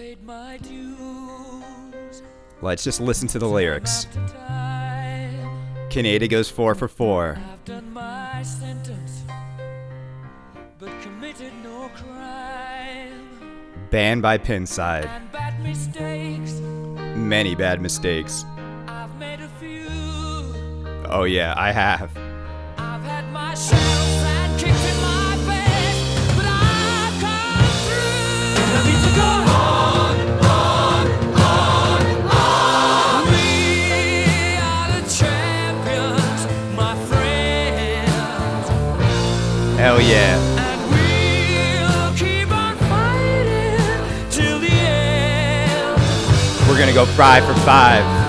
paid my dues. Let's just listen to the lyrics. Kaneda goes four for four. I've done my sentence, but committed no crime. Banned by Pinside. And bad mistakes, Many bad mistakes. I've made a few. Oh, yeah, I have. The yeah. We're gonna go fry for five.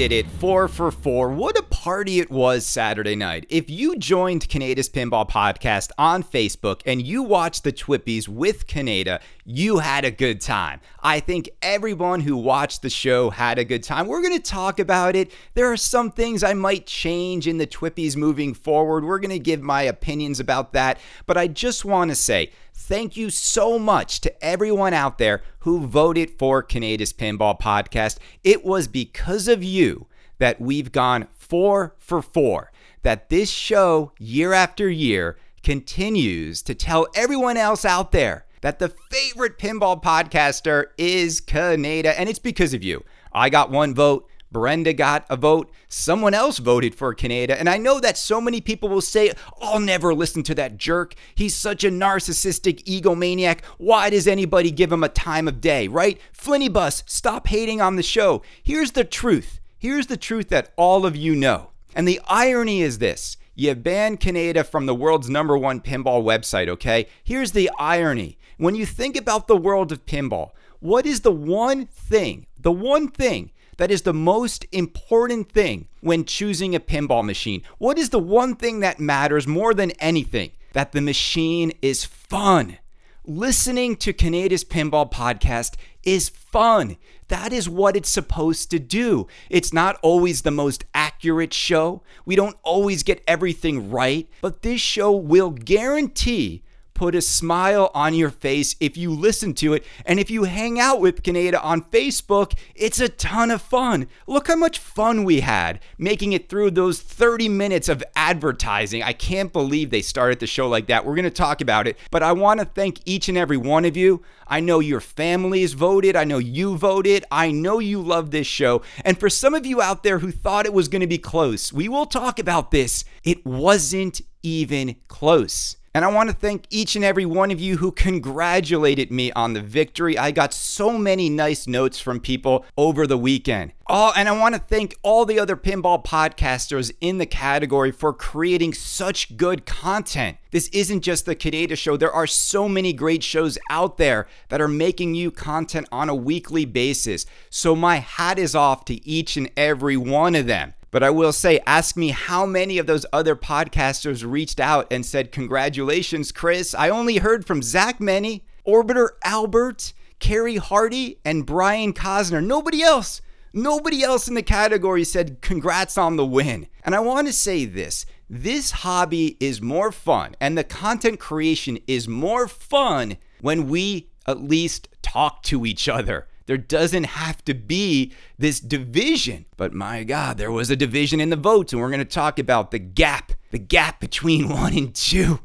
Did it. Four for four. What a party it was Saturday night. If you joined Kaneda's Pinball Podcast on Facebook and you watched the Twippies with Kaneda, you had a good time. I think everyone who watched the show had a good time. We're going to talk about it. There are some things I might change in the Twippies moving forward. We're going to give my opinions about that. But I just want to say, Thank you so much to everyone out there who voted for Kaneda's Pinball Podcast. It was because of you that we've gone four for four, that this show, year after year, continues to tell everyone else out there that the favorite pinball podcaster is Kaneda, and it's because of you. I got one vote. Brenda got a vote. Someone else voted for Kaneda. And I know that so many people will say, I'll never listen to that jerk. He's such a narcissistic egomaniac. Why does anybody give him a time of day, right? Flinnybus, stop hating on the show. Here's the truth. Here's the truth that all of you know. And the irony is this you banned Kaneda from the world's number one pinball website, okay? Here's the irony. When you think about the world of pinball, what is the one thing, the one thing that is the most important thing when choosing a pinball machine? What is the one thing that matters more than anything? That the machine is fun. Listening to Kaneda's Pinball Podcast is fun. That is what it's supposed to do. It's not always the most accurate show. We don't always get everything right, but this show will guarantee put a smile on your face if you listen to it. And if you hang out with Kaneda on Facebook, it's a ton of fun. Look how much fun we had making it through those 30 minutes of advertising. I can't believe they started the show like that. We're going to talk about it, but I want to thank each and every one of you. I know your families voted. I know you voted. I know you love this show. And for some of you out there who thought it was going to be close, we will talk about this. It wasn't even close. And I want to thank each and every one of you who congratulated me on the victory. I got so many nice notes from people over the weekend. Oh, and I want to thank all the other pinball podcasters in the category for creating such good content. This isn't just the Kaneda show. There are so many great shows out there that are making you content on a weekly basis. So my hat is off to each and every one of them. But I will say, ask me how many of those other podcasters reached out and said, Congratulations, Chris. I only heard from Zach Meny, Orbiter Albert, Carrie Hardy, and Brian Cosner. Nobody else. Nobody else in the category said congrats on the win. And I want to say this this hobby is more fun, and the content creation is more fun when we at least talk to each other. There doesn't have to be this division. But my God, there was a division in the votes, and we're going to talk about the gap, the gap between one and two.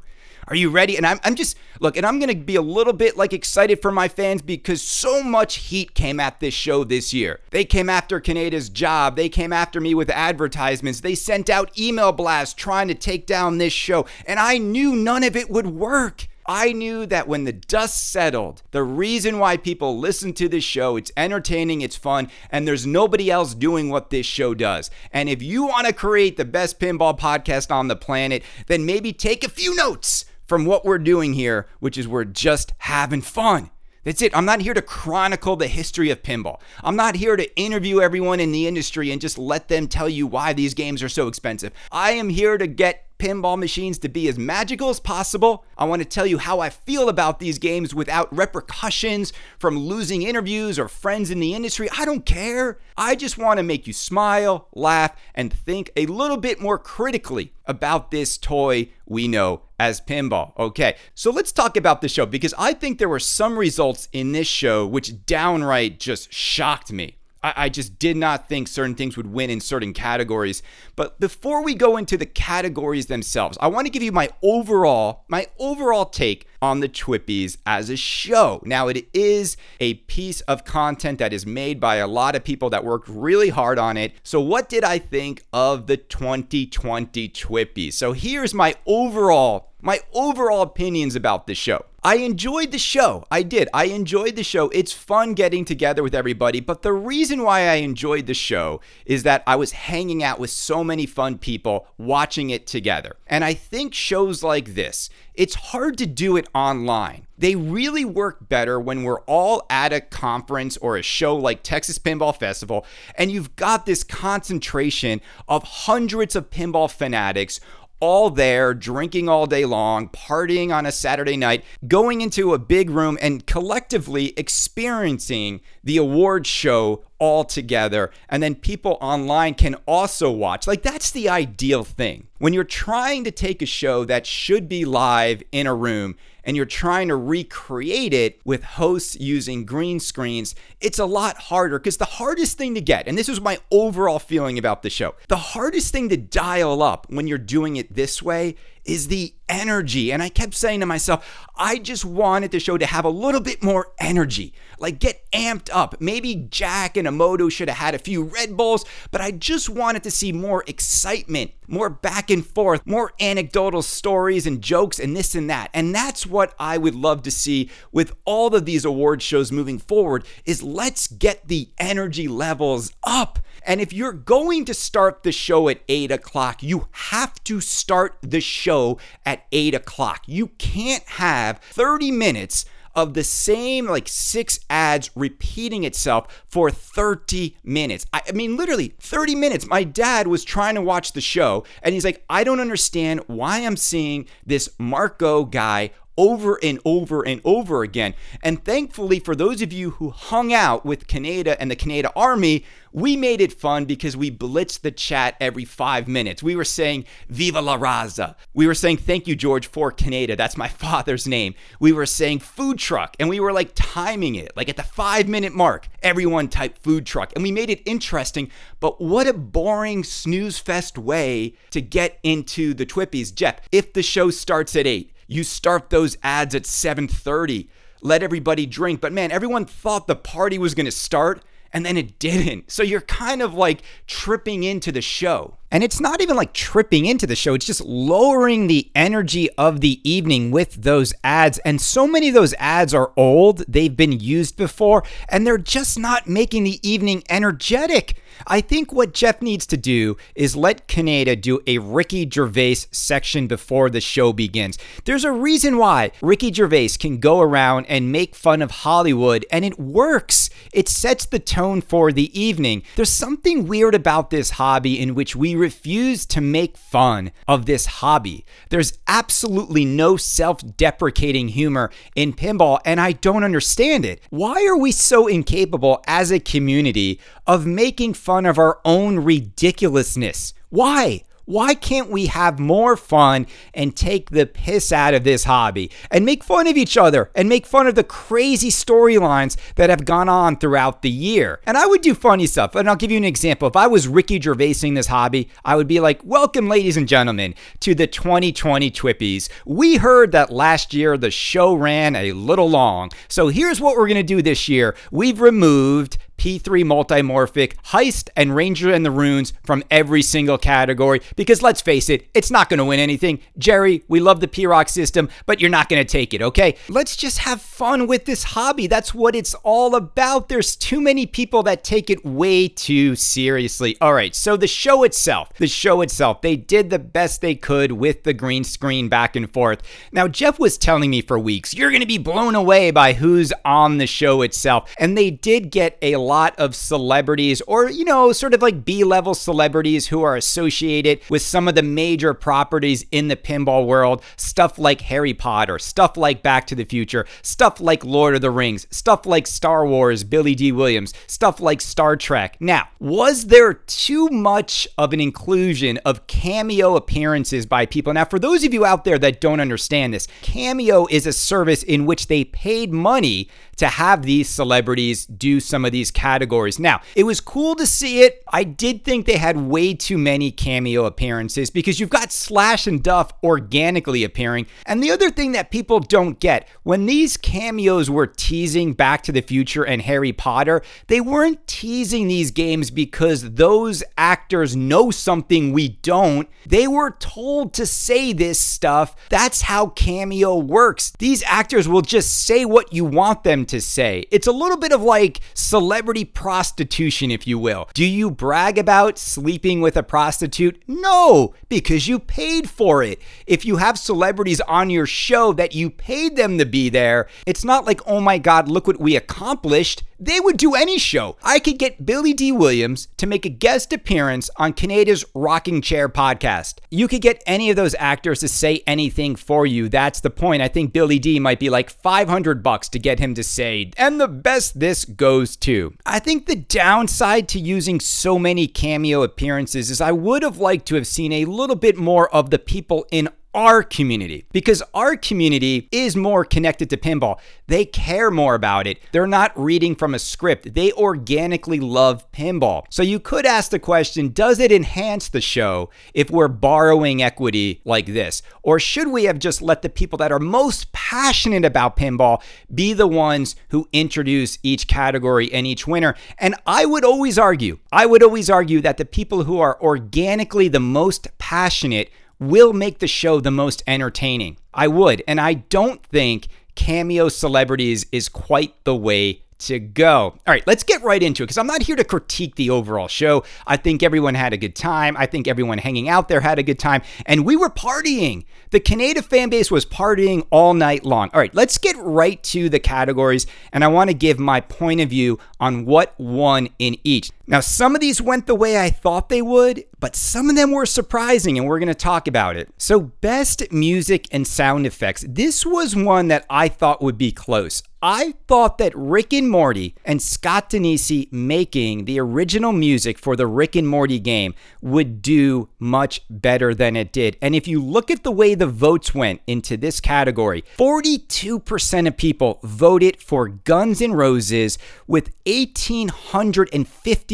Are you ready? And I'm, I'm just, look, and I'm going to be a little bit like excited for my fans because so much heat came at this show this year. They came after Kaneda's job. They came after me with advertisements. They sent out email blasts trying to take down this show. And I knew none of it would work. I knew that when the dust settled, the reason why people listen to this show, it's entertaining, it's fun, and there's nobody else doing what this show does. And if you want to create the best pinball podcast on the planet, then maybe take a few notes from what we're doing here, which is we're just having fun. That's it. I'm not here to chronicle the history of pinball. I'm not here to interview everyone in the industry and just let them tell you why these games are so expensive. I am here to get pinball machines to be as magical as possible. I want to tell you how I feel about these games without repercussions from losing interviews or friends in the industry. I don't care. I just want to make you smile, laugh, and think a little bit more critically about this toy we know as pinball. Okay, so let's talk about the show because I think there were some results in this show which downright just shocked me. I, just did not think certain things would win in certain categories. But before we go into the categories themselves, I want to give you my overall, my overall take on the Twippies as a show. Now, it is a piece of content that is made by a lot of people that worked really hard on it. So, what did I think of the 2020 Twippies? So, here's my overall my overall opinions about the show. I enjoyed the show. I did. I enjoyed the show. It's fun getting together with everybody. But the reason why I enjoyed the show is that I was hanging out with so many fun people watching it together. And I think shows like this, it's hard to do it online. They really work better when we're all at a conference or a show like Texas Pinball Festival, and you've got this concentration of hundreds of pinball fanatics all there, drinking all day long, partying on a Saturday night, going into a big room and collectively experiencing the award show all together. And then people online can also watch. Like, that's the ideal thing. When you're trying to take a show that should be live in a room and you're trying to recreate it with hosts using green screens, it's a lot harder because the hardest thing to get, and this is my overall feeling about the show, the hardest thing to dial up when you're doing it this way is the energy. And I kept saying to myself, I just wanted the show to have a little bit more energy, like get amped up. Maybe Jack and Emoto should have had a few Red Bulls, but I just wanted to see more excitement, more back and forth, more anecdotal stories and jokes and this and that. And that's what I would love to see with all of these award shows moving forward is let's get the energy levels up. And if you're going to start the show at 8 o'clock, you have to start the show at 8 o'clock. You can't have 30 minutes of the same like six ads repeating itself for 30 minutes. I, I, mean, literally 30 minutes. My dad was trying to watch the show and he's like, I don't understand why I'm seeing this Marco guy over and over and over again. And thankfully, for those of you who hung out with Kaneda and the Kaneda Army, we made it fun because we blitzed the chat every five minutes. We were saying Viva la Raza. We were saying thank you, George, for Kaneda. That's my father's name. We were saying food truck and we were like timing it. Like at the five minute mark, everyone typed food truck. And we made it interesting. But what a boring snooze fest way to get into the Twippies. Jeff, if the show starts at 8, you start those ads at 7:30. Let everybody drink. But man, everyone thought the party was going to start and then it didn't. So you're kind of like tripping into the show. And it's not even like tripping into the show, it's just lowering the energy of the evening with those ads. And so many of those ads are old, they've been used before, and they're just not making the evening energetic. I think what Jeff needs to do is let Kaneda do a Ricky Gervais section before the show begins. There's a reason why Ricky Gervais can go around and make fun of Hollywood, and it works. It sets the tone for the evening. There's something weird about this hobby in which we refuse to make fun of this hobby. There's absolutely no self deprecating humor in pinball, and I don't understand it. Why are we so incapable as a community of making fun of our own ridiculousness? Why? Why can't we have more fun and take the piss out of this hobby and make fun of each other and make fun of the crazy storylines that have gone on throughout the year? And I would do funny stuff. And I'll give you an example. If I was Ricky Gervaising this hobby, I would be like, Welcome, ladies and gentlemen, to the 2020 Twippies. We heard that last year the show ran a little long. So here's what we're going to do this year we've removed P3 multimorphic, Heist, and Ranger and the Runes from every single category because let's face it, it's not going to win anything. Jerry, we love the P-ROC system, but you're not going to take it, okay? Let's just have fun with this hobby. That's what it's all about. There's too many people that take it way too seriously. All right, so the show itself, the show itself, they did the best they could with the green screen back and forth. Now, Jeff was telling me for weeks, you're going to be blown away by who's on the show itself. And they did get a lot of celebrities or, you know, sort of like B level celebrities who are associated with some of the major properties in the pinball world. Stuff like Harry Potter, stuff like Back to the Future, stuff like Lord of the Rings, stuff like Star Wars, Billy Dee Williams, stuff like Star Trek. Now, was there too much of an inclusion of cameo appearances by people? Now, for those of you out there that don't understand this, Cameo is a service in which they paid money to have these celebrities do some of these categories. Now, it was cool to see it. I did think they had way too many cameo appearances because you've got Slash and Duff organically appearing. And the other thing that people don't get, when these cameos were teasing Back to the Future and Harry Potter, they weren't teasing these games because those actors know something we don't. They were told to say this stuff. That's how Cameo works. These actors will just say what you want them to say. It's a little bit of like celebrity prostitution, if you will. Do you brag about sleeping with a prostitute? No, because you paid for it. If you have celebrities on your show that you paid them to be there, it's not like, oh my God, look what we accomplished. They would do any show. I could get Billy Dee Williams to make a guest appearance on Kaneda's Rocking Chair podcast. You could get any of those actors to say anything for you. That's the point. I think Billy D might be like 500 bucks to get him to say, and the best this goes to. I think the downside to using so many cameo appearances is I would have liked to have seen a little bit more of the people in our community because our community is more connected to pinball. They care more about it. They're not reading from a script. They organically love pinball. So you could ask the question Does it enhance the show if we're borrowing equity like this? Or should we have just let the people that are most passionate about pinball be the ones who introduce each category and each winner? And I would always argue, I would always argue that the people who are organically the most passionate will make the show the most entertaining. I would. And I don't think cameo celebrities is quite the way to go. All right, let's get right into it because I'm not here to critique the overall show. I think everyone had a good time. I think everyone hanging out there had a good time. And we were partying. The Kaneda fan base was partying all night long. All right, let's get right to the categories. And I want to give my point of view on what won in each. Now, some of these went the way I thought they would, but some of them were surprising, and we're going to talk about it. So, best music and sound effects. This was one that I thought would be close. I thought that Rick and Morty and Scott Danesi making the original music for the Rick and Morty game would do much better than it did. And if you look at the way the votes went into this category, 42% of people voted for Guns N' Roses with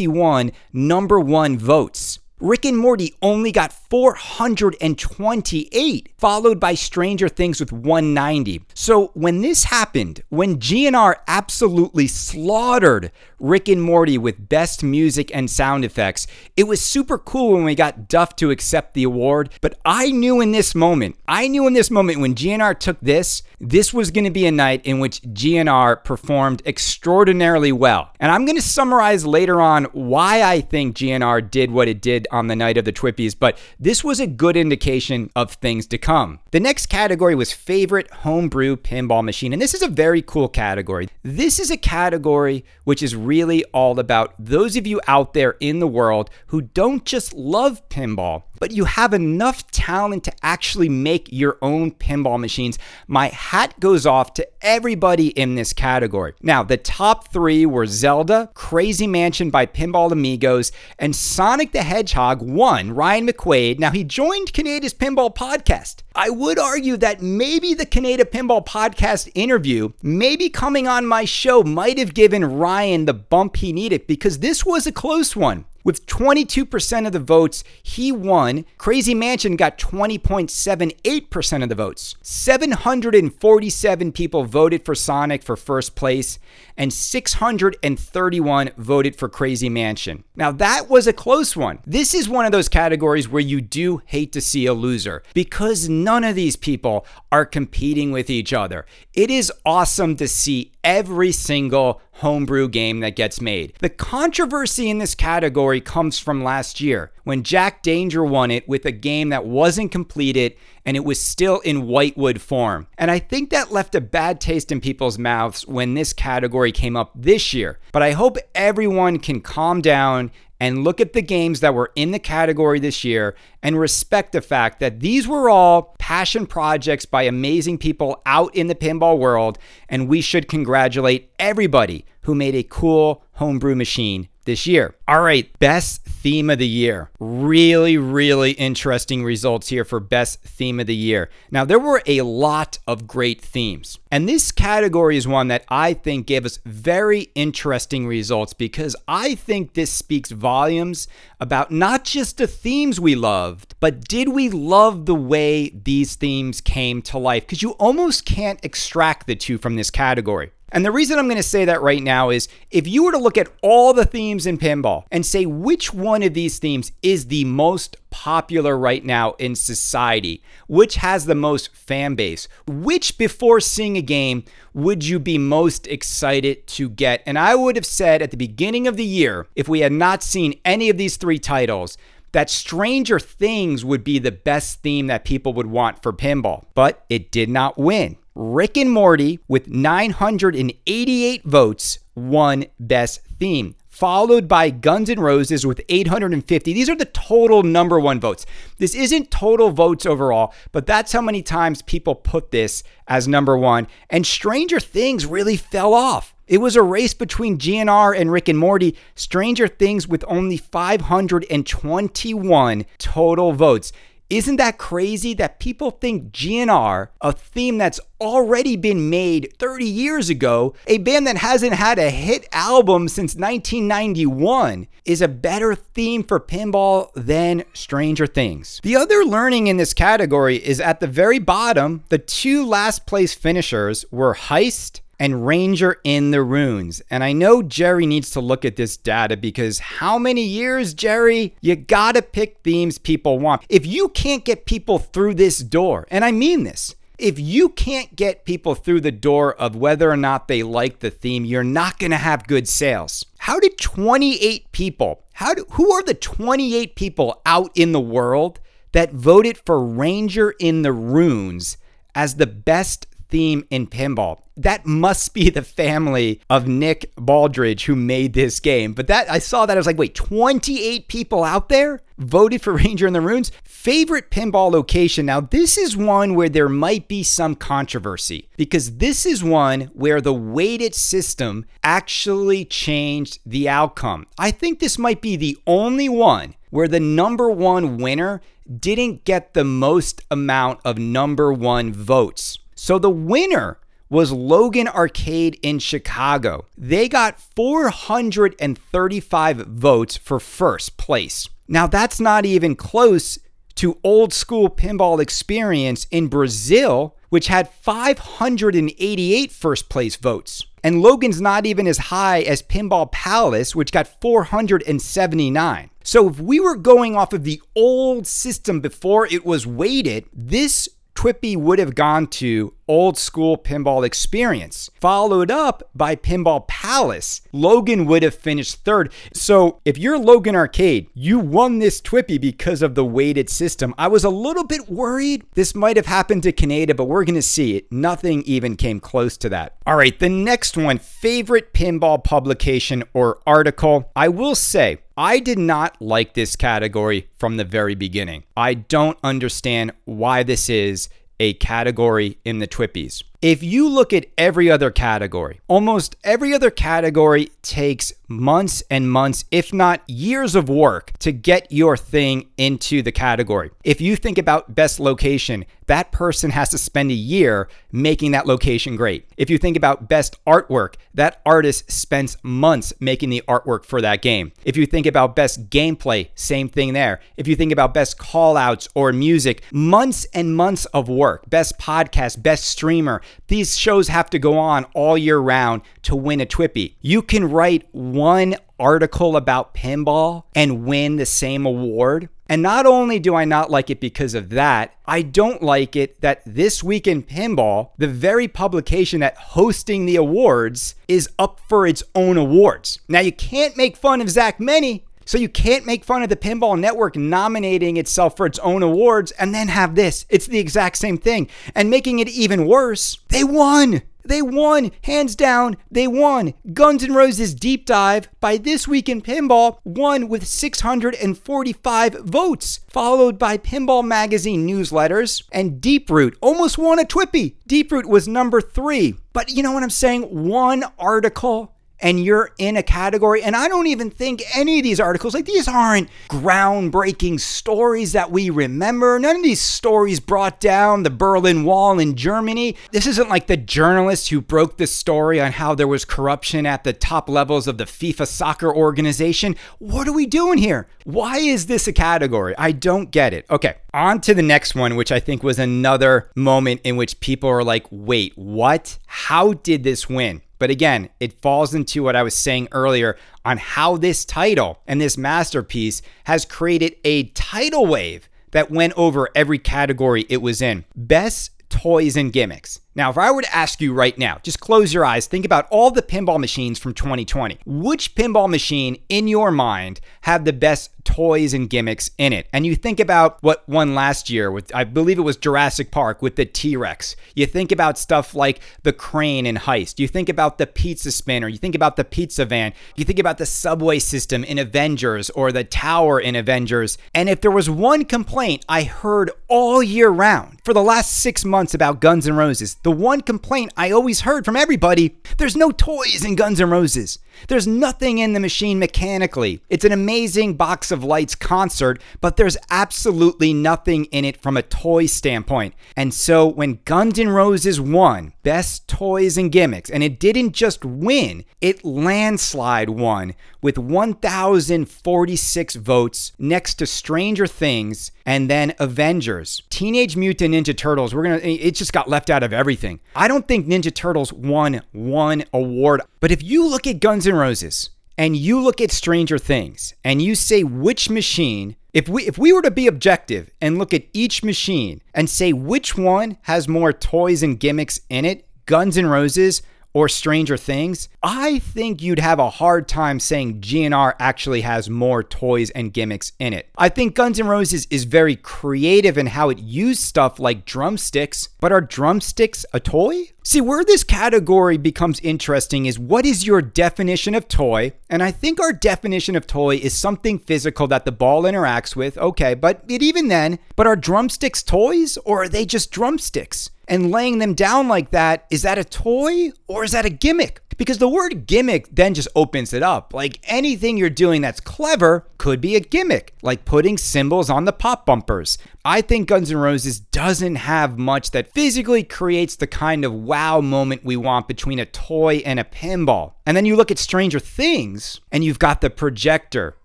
1,851 number one votes. Rick and Morty only got 428, followed by Stranger Things with 190. So when this happened, when GNR absolutely slaughtered Rick and Morty with best music and sound effects, it was super cool when we got Duff to accept the award. But I knew in this moment, I knew in this moment when GNR took this, this was going to be a night in which GNR performed extraordinarily well. And I'm going to summarize later on why I think GNR did what it did on the night of the Twippies, but this was a good indication of things to come. The next category was favorite homebrew pinball machine, and this is a very cool category. This is a category which is really all about those of you out there in the world who don't just love pinball, but you have enough talent to actually make your own pinball machines. My hat goes off to everybody in this category. Now, the top three were Zelda, Crazy Mansion by Pinball Amigos, and Sonic the Hedgehog 1, Ryan McQuaid. Now, he joined Kaneda's Pinball Podcast. I would argue that maybe the Kaneda Pinball Podcast interview, maybe coming on my show, might have given Ryan the bump he needed because this was a close one. With 22% of the votes, he won. Crazy Mansion got 20.78% of the votes. 747 people voted for Sonic for first place, and 631 voted for Crazy Mansion. Now, that was a close one. This is one of those categories where you do hate to see a loser because none of these people are competing with each other. It is awesome to see every single homebrew game that gets made. The controversy in this category comes from last year when Jack Danger won it with a game that wasn't completed and it was still in Whitewood form. And I think that left a bad taste in people's mouths when this category came up this year. But I hope everyone can calm down and look at the games that were in the category this year and respect the fact that these were all passion projects by amazing people out in the pinball world, and we should congratulate everybody who made a cool homebrew machine this year. All right, best theme of the year. Really, really interesting results here for best theme of the year. Now, there were a lot of great themes, and this category is one that I think gave us very interesting results because I think this speaks volumes about not just the themes we loved, but did we love the way these themes came to life? Because you almost can't extract the two from this category. And the reason I'm going to say that right now is if you were to look at all the themes in pinball and say which one of these themes is the most popular right now in society, which has the most fan base, which before seeing a game would you be most excited to get? And I would have said at the beginning of the year, if we had not seen any of these three titles, that Stranger Things would be the best theme that people would want for pinball, but it did not win. Rick and Morty, with 988 votes, won Best Theme, followed by Guns N' Roses with 850. These are the total number one votes. This isn't total votes overall, but that's how many times people put this as number one. And Stranger Things really fell off. It was a race between GNR and Rick and Morty. Stranger Things with only 521 total votes. Isn't that crazy that people think GNR, a theme that's already been made 30 years ago, a band that hasn't had a hit album since 1991, is a better theme for pinball than Stranger Things? The other learning in this category is at the very bottom, the two last place finishers were Heist and Ranger in the Runes. And I know Jerry needs to look at this data because how many years, Jerry? You gotta pick themes people want. If you can't get people through this door, and I mean this, if you can't get people through the door of whether or not they like the theme, you're not going to have good sales. How did 28 people, how do, who are the 28 people out in the world that voted for Ranger in the Runes as the best theme in pinball. That must be the family of Nick Baldridge who made this game. But that I saw that I was like, wait, 28 people out there voted for Ranger in the Runes. Favorite pinball location. Now, this is one where there might be some controversy because this is one where the weighted system actually changed the outcome. I think this might be the only one where the number one winner didn't get the most amount of number one votes. So the winner was Logan Arcade in Chicago. They got 435 votes for first place. Now, that's not even close to old school pinball experience in Brazil, which had 588 first place votes. And Logan's not even as high as Pinball Palace, which got 479. So if we were going off of the old system before it was weighted, this TWIPY would have gone to old school pinball experience, followed up by Pinball Palace. Logan would have finished third. So if you're Logan Arcade, you won this Twippy because of the weighted system. I was a little bit worried this might have happened to Kaneda, but we're going to see it. Nothing even came close to that. All right, the next one favorite pinball publication or article. I will say, I did not like this category from the very beginning. I don't understand why this is a category in the Twippies. If you look at every other category, almost every other category takes months and months, if not years of work to get your thing into the category. If you think about best location, that person has to spend a year making that location great. If you think about best artwork, that artist spends months making the artwork for that game. If you think about best gameplay, same thing there. If you think about best callouts or music, months and months of work. Best podcast, best streamer. These shows have to go on all year round to win a Twippy. You can write one article about pinball and win the same award. And not only do I not like it because of that, I don't like it that this week in pinball, the very publication that hosting the awards is up for its own awards. Now you can't make fun of Zach Meny. So you can't make fun of the Pinball Network nominating itself for its own awards and then have this. It's the exact same thing. And making it even worse, they won. They won, hands down, they won. Guns N' Roses Deep Dive by This Week in Pinball won with 645 votes, followed by Pinball Magazine newsletters and Deep Root almost won a Twippy. Deep Root was number three. But you know what I'm saying? One article and you're in a category. And I don't even think any of these articles, like these aren't groundbreaking stories that we remember. None of these stories brought down the Berlin Wall in Germany. This isn't like the journalist who broke the story on how there was corruption at the top levels of the FIFA soccer organization. What are we doing here? Why is this a category? I don't get it. Okay, on to the next one, which I think was another moment in which people are like, wait, what? How did this win? But again, it falls into what I was saying earlier on how this title and this masterpiece has created a tidal wave that went over every category it was in. Best toys and gimmicks. Now, if I were to ask you right now, just close your eyes, think about all the pinball machines from 2020. Which pinball machine in your mind have the best toys and gimmicks in it? And you think about what won last year with, I believe it was Jurassic Park with the T Rex. You think about stuff like the crane in Heist. You think about the pizza spinner. You think about the pizza van. You think about the subway system in Avengers or the tower in Avengers. And if there was one complaint I heard all year round for the last six months about Guns N' Roses, the one complaint I always heard from everybody there's no toys in Guns N' Roses. There's nothing in the machine mechanically. It's an amazing box of lights concert, but there's absolutely nothing in it from a toy standpoint. And so when Guns N' Roses won Best Toys and Gimmicks, and it didn't just win, it landslide won with 1,046 votes next to Stranger Things and then Avengers. Teenage Mutant Ninja Turtles, we're gonna, it just got left out of everything. I don't think Ninja Turtles won one award, but if you look at Guns N' Roses, and you look at Stranger Things and you say which machine? If we if we were to be objective and look at each machine and say which one has more toys and gimmicks in it, Guns N' Roses or Stranger Things, I think you'd have a hard time saying GNR actually has more toys and gimmicks in it. I think Guns N' Roses is very creative in how it used stuff like drumsticks, but are drumsticks a toy? See, where this category becomes interesting is what is your definition of toy? And I think our definition of toy is something physical that the ball interacts with. Okay, but it, even then, but are drumsticks toys or are they just drumsticks? And laying them down like that, is that a toy or is that a gimmick? Because the word gimmick then just opens it up. Like anything you're doing that's clever could be a gimmick, like putting cymbals on the pop bumpers. I think Guns N' Roses doesn't have much that physically creates the kind of wow moment we want between a toy and a pinball. And then you look at Stranger Things and you've got the projector,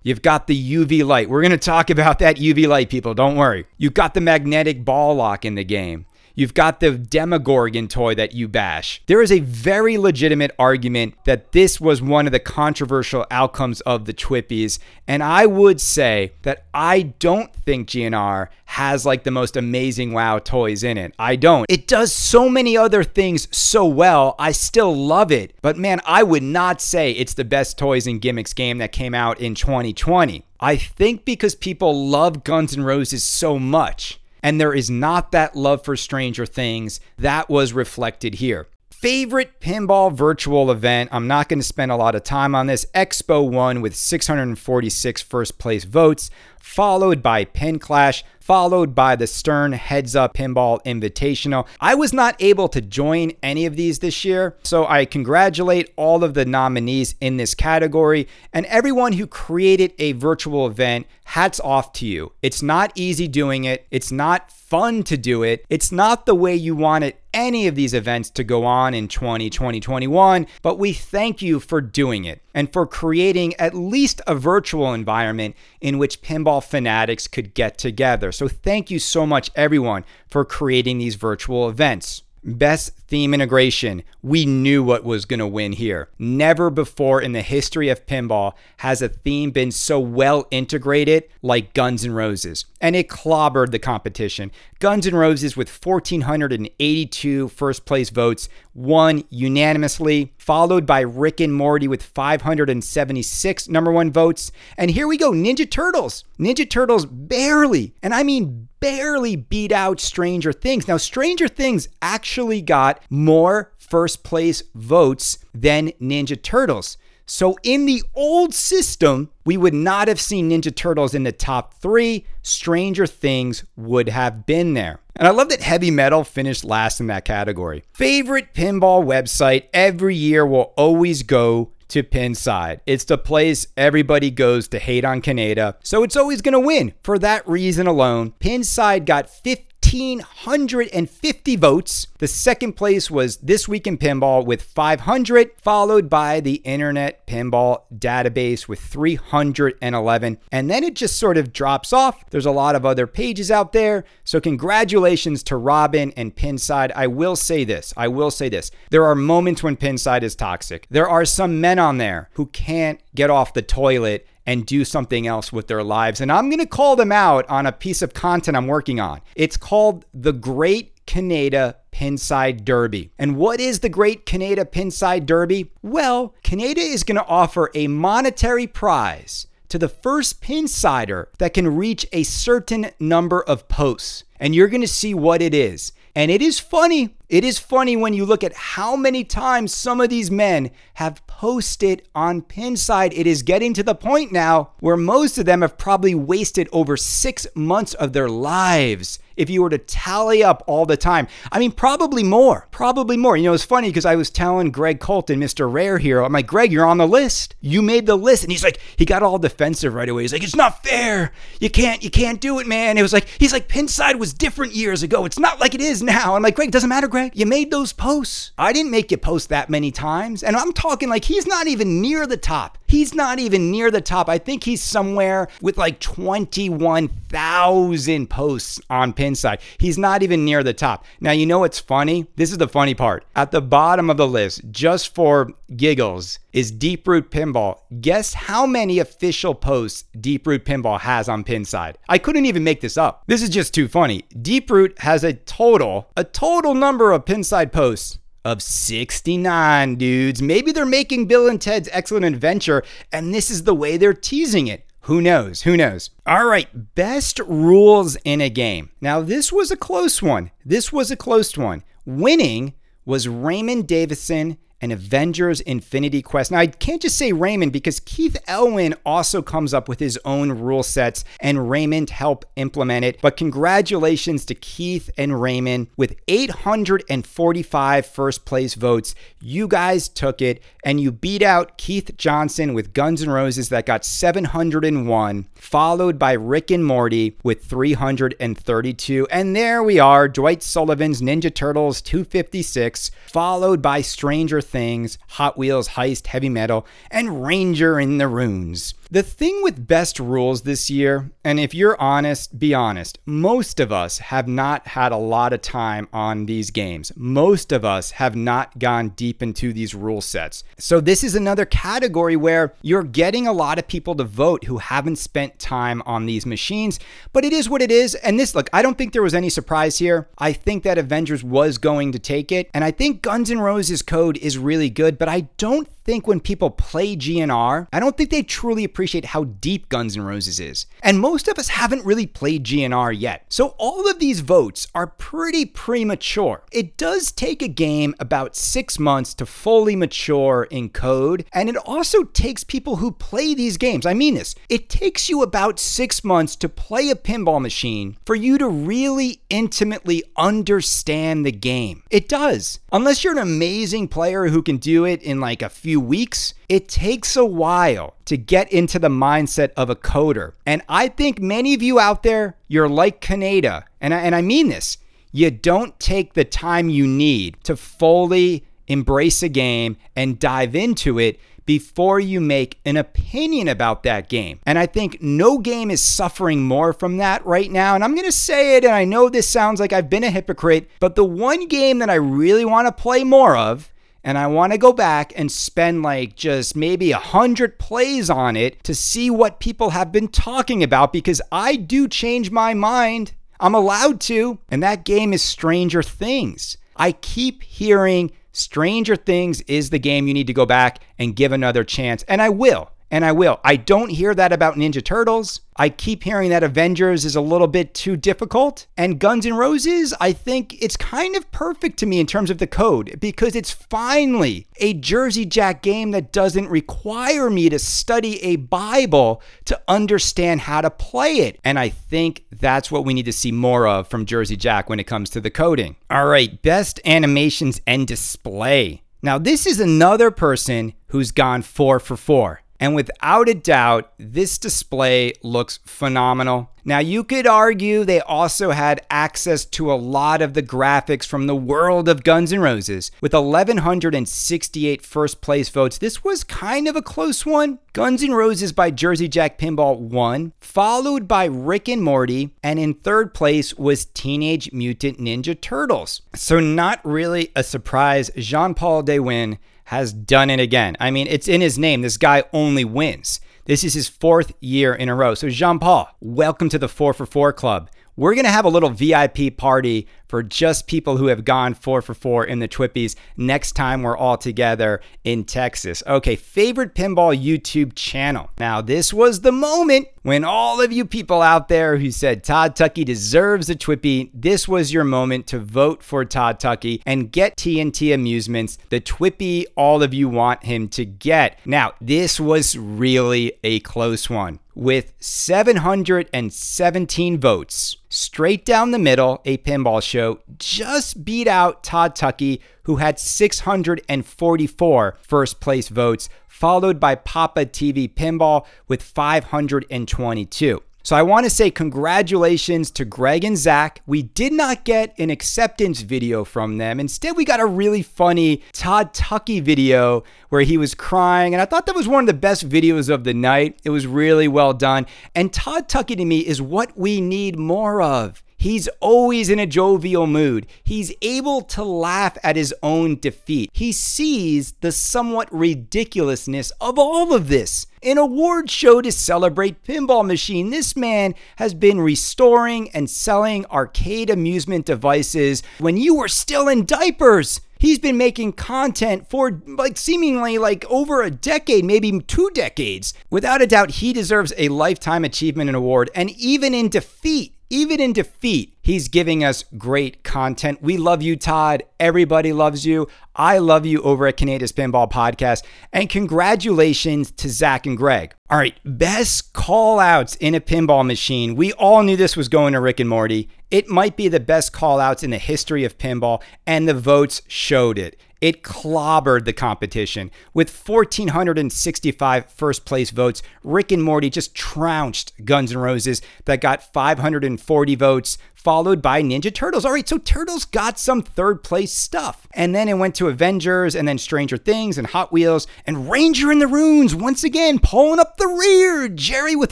you've got the UV light. We're to talk about that UV light, people, don't worry. You've got the magnetic ball lock in the game. You've got the Demogorgon toy that you bash. There is a very legitimate argument that this was one of the controversial outcomes of the Twippies. And I would say that I don't think GNR has like the most amazing WoW toys in it. I don't. It does so many other things so well. I still love it. But man, I would not say it's the best toys and gimmicks game that came out in 2020. I think because people love Guns N' Roses so much and there is not that love for Stranger Things that was reflected here. Favorite pinball virtual event? I'm not going to spend a lot of time on this. Expo won with 646 first place votes, followed by Pin Clash, followed by the Stern Heads Up Pinball Invitational. I was not able to join any of these this year, so I congratulate all of the nominees in this category and everyone who created a virtual event. Hats off to you. It's not easy doing it, it's not fun to do it, it's not the way you wanted any of these events to go on in 2020, 2021, but we thank you for doing it and for creating at least a virtual environment in which pinball fanatics could get together. So, thank you so much, everyone, for creating these virtual events. Best theme integration. We knew what was going to win here. Never before in the history of pinball has a theme been so well integrated like Guns N' Roses. And it clobbered the competition. Guns N' Roses, with 1,482 first place votes, won unanimously, followed by Rick and Morty with 576 number one votes. And here we go Ninja Turtles. Ninja Turtles barely, and I mean barely beat out Stranger Things. Now, Stranger Things actually got more first place votes than Ninja Turtles. So, in the old system, we would not have seen Ninja Turtles in the top three. Stranger Things would have been there. And I love that Heavy Metal finished last in that category. Favorite pinball website every year will always go to Pinside. It's the place everybody goes to hate on Kaneda, so it's always going to win. For that reason alone, Pinside got 50 1,550 votes. The second place was This Week in Pinball with 500, followed by the Internet Pinball Database with 311. And then it just sort of drops off. There's a lot of other pages out there. So, congratulations to Robin and Pinside. I will say this I will say this. There are moments when Pinside is toxic. There are some men on there who can't get off the toilet and do something else with their lives. And I'm going to call them out on a piece of content I'm working on. It's called The Great Kaneda Pinside Derby. And what is the Great Kaneda Pinside Derby? Well, Kaneda is going to offer a monetary prize to the first pinsider that can reach a certain number of posts. And you're to see what it is. And it is funny. It is funny when you look at how many times some of these men have posted on Pinside. It is getting to the point now where most of them have probably wasted over six months of their lives if you were to tally up all the time. I mean, probably more. Probably more. You know, it's funny because I was telling Greg Colton, Mr. Rare Hero, I'm like, Greg, you're on the list. You made the list. And he's like, he got all defensive right away. He's like, it's not fair. You can't, you can't do it, man. It was like, he's like, Pinside was different years ago. It's not like it is now. I'm like, Greg, doesn't matter, Greg. You made those posts. I didn't make you post that many times. And I'm talking like he's not even near the top. He's not even near the top. I think he's somewhere with like 21,000 posts on Pinside. He's not even near the top. Now, you know what's funny? This is the funny part. At the bottom of the list, just for giggles, is Deep Root Pinball. Guess how many official posts Deep Root Pinball has on Pinside? I couldn't even make this up. This is just too funny. Deep Root has a total, a total number of Pinside posts of 69 dudes. Maybe they're making Bill and Ted's Excellent Adventure, and this is the way they're teasing it. Who knows? Who knows? All right, best rules in a game. Now, this was a close one. This was a close one. Winning was Raymond Davison and Avengers Infinity Quest. Now, I can't just say Raymond because Keith Elwin also comes up with his own rule sets and Raymond helped implement it. But congratulations to Keith and Raymond with 845 first place votes. You guys took it and you beat out Keith Johnson with Guns N' Roses that got 701, followed by Rick and Morty with 332. And there we are, Dwight Sullivan's Ninja Turtles 256, followed by Stranger Things, Hot Wheels, Heist, Heavy Metal, and Ranger in the Runes. The thing with best rules this year, and if you're honest, be honest, most of us have not had a lot of time on these games. Most of us have not gone deep into these rule sets. So, this is another category where you're getting a lot of people to vote who haven't spent time on these machines, but it is what it is. And this, look, I don't think there was any surprise here. I think that Avengers was going to take it, and I think Guns N' Roses code is really good, but I don't think when people play GNR, I don't think they truly appreciate how deep Guns N' Roses is. And most of us haven't really played GNR yet. So all of these votes are pretty premature. It does take a game about six months to fully mature in code, and it also takes people who play these games. I mean this. It takes you about six months to play a pinball machine for you to really intimately understand the game. It does. Unless you're an amazing player who can do it in like a few weeks, it takes a while to get into the mindset of a coder. And I think many of you out there, you're like Kaneda. And I, and I mean this. You don't take the time you need to fully embrace a game and dive into it before you make an opinion about that game. And I think no game is suffering more from that right now. And I'm going to say it, and I know this sounds like I've been a hypocrite, but the one game that I really want to play more of and I want to go back and spend like just maybe a hundred plays on it to see what people have been talking about because I do change my mind. I'm allowed to, and that game is Stranger Things. I keep hearing Stranger Things is the game you need to go back and give another chance, and I will and I will. I don't hear that about Ninja Turtles. I keep hearing that Avengers is a little bit too difficult. And Guns N' Roses, I think it's kind of perfect to me in terms of the code because it's finally a Jersey Jack game that doesn't require me to study a Bible to understand how to play it. And I think that's what we need to see more of from Jersey Jack when it comes to the coding. All right, best animations and display. Now, this is another person who's gone four for four. And without a doubt, this display looks phenomenal. Now, you could argue they also had access to a lot of the graphics from the world of Guns N' Roses. With 1,168 first place votes, this was kind of a close one. Guns N' Roses by Jersey Jack Pinball won, followed by Rick and Morty, and in third place was Teenage Mutant Ninja Turtles. So, not really a surprise. Jean Paul de Win has done it again. I mean, it's in his name. This guy only wins. This is his fourth year in a row. So, Jean Paul, welcome to the 4 for 4 Club. We're going to have a little VIP party for just people who have gone four for four in the Twippies next time we're all together in Texas. Okay, favorite pinball YouTube channel. Now, this was the moment when all of you people out there who said Todd Tuckey deserves a Twippy, this was your moment to vote for Todd Tuckey and get TNT Amusements, the Twippy all of you want him to get. Now, this was really a close one with 717 votes. Straight down the middle, a pinball show just beat out Todd Tuckey, who had 644 first place votes, followed by Papa TV Pinball with 522. So I want to say congratulations to Greg and Zach. We did not get an acceptance video from them. Instead, we got a really funny Todd Tuckey video where he was crying. And I thought that was one of the best videos of the night. It was really well done. And Todd Tuckey to me is what we need more of. He's always in a jovial mood. He's able to laugh at his own defeat. He sees the somewhat ridiculousness of all of this. An award show to celebrate Pinball Machine. This man has been restoring and selling arcade amusement devices when you were still in diapers. He's been making content for like seemingly like over a decade, maybe two decades. Without a doubt, he deserves a lifetime achievement and award. And even in defeat, even in defeat, he's giving us great content. We love you, Todd. Everybody loves you. I love you over at Kaneda's Pinball Podcast. And congratulations to Zach and Greg. All right, best call outs in a pinball machine. We all knew this was going to Rick and Morty. It might be the best call outs in the history of pinball, and the votes showed it. It clobbered the competition with 1,465 first place votes. Rick and Morty just trounced Guns N' Roses that got 540 votes, followed by Ninja Turtles. All right, so Turtles got some third place stuff. And then it went to Avengers and then Stranger Things and Hot Wheels and Ranger in the Runes once again pulling up the rear. Jerry with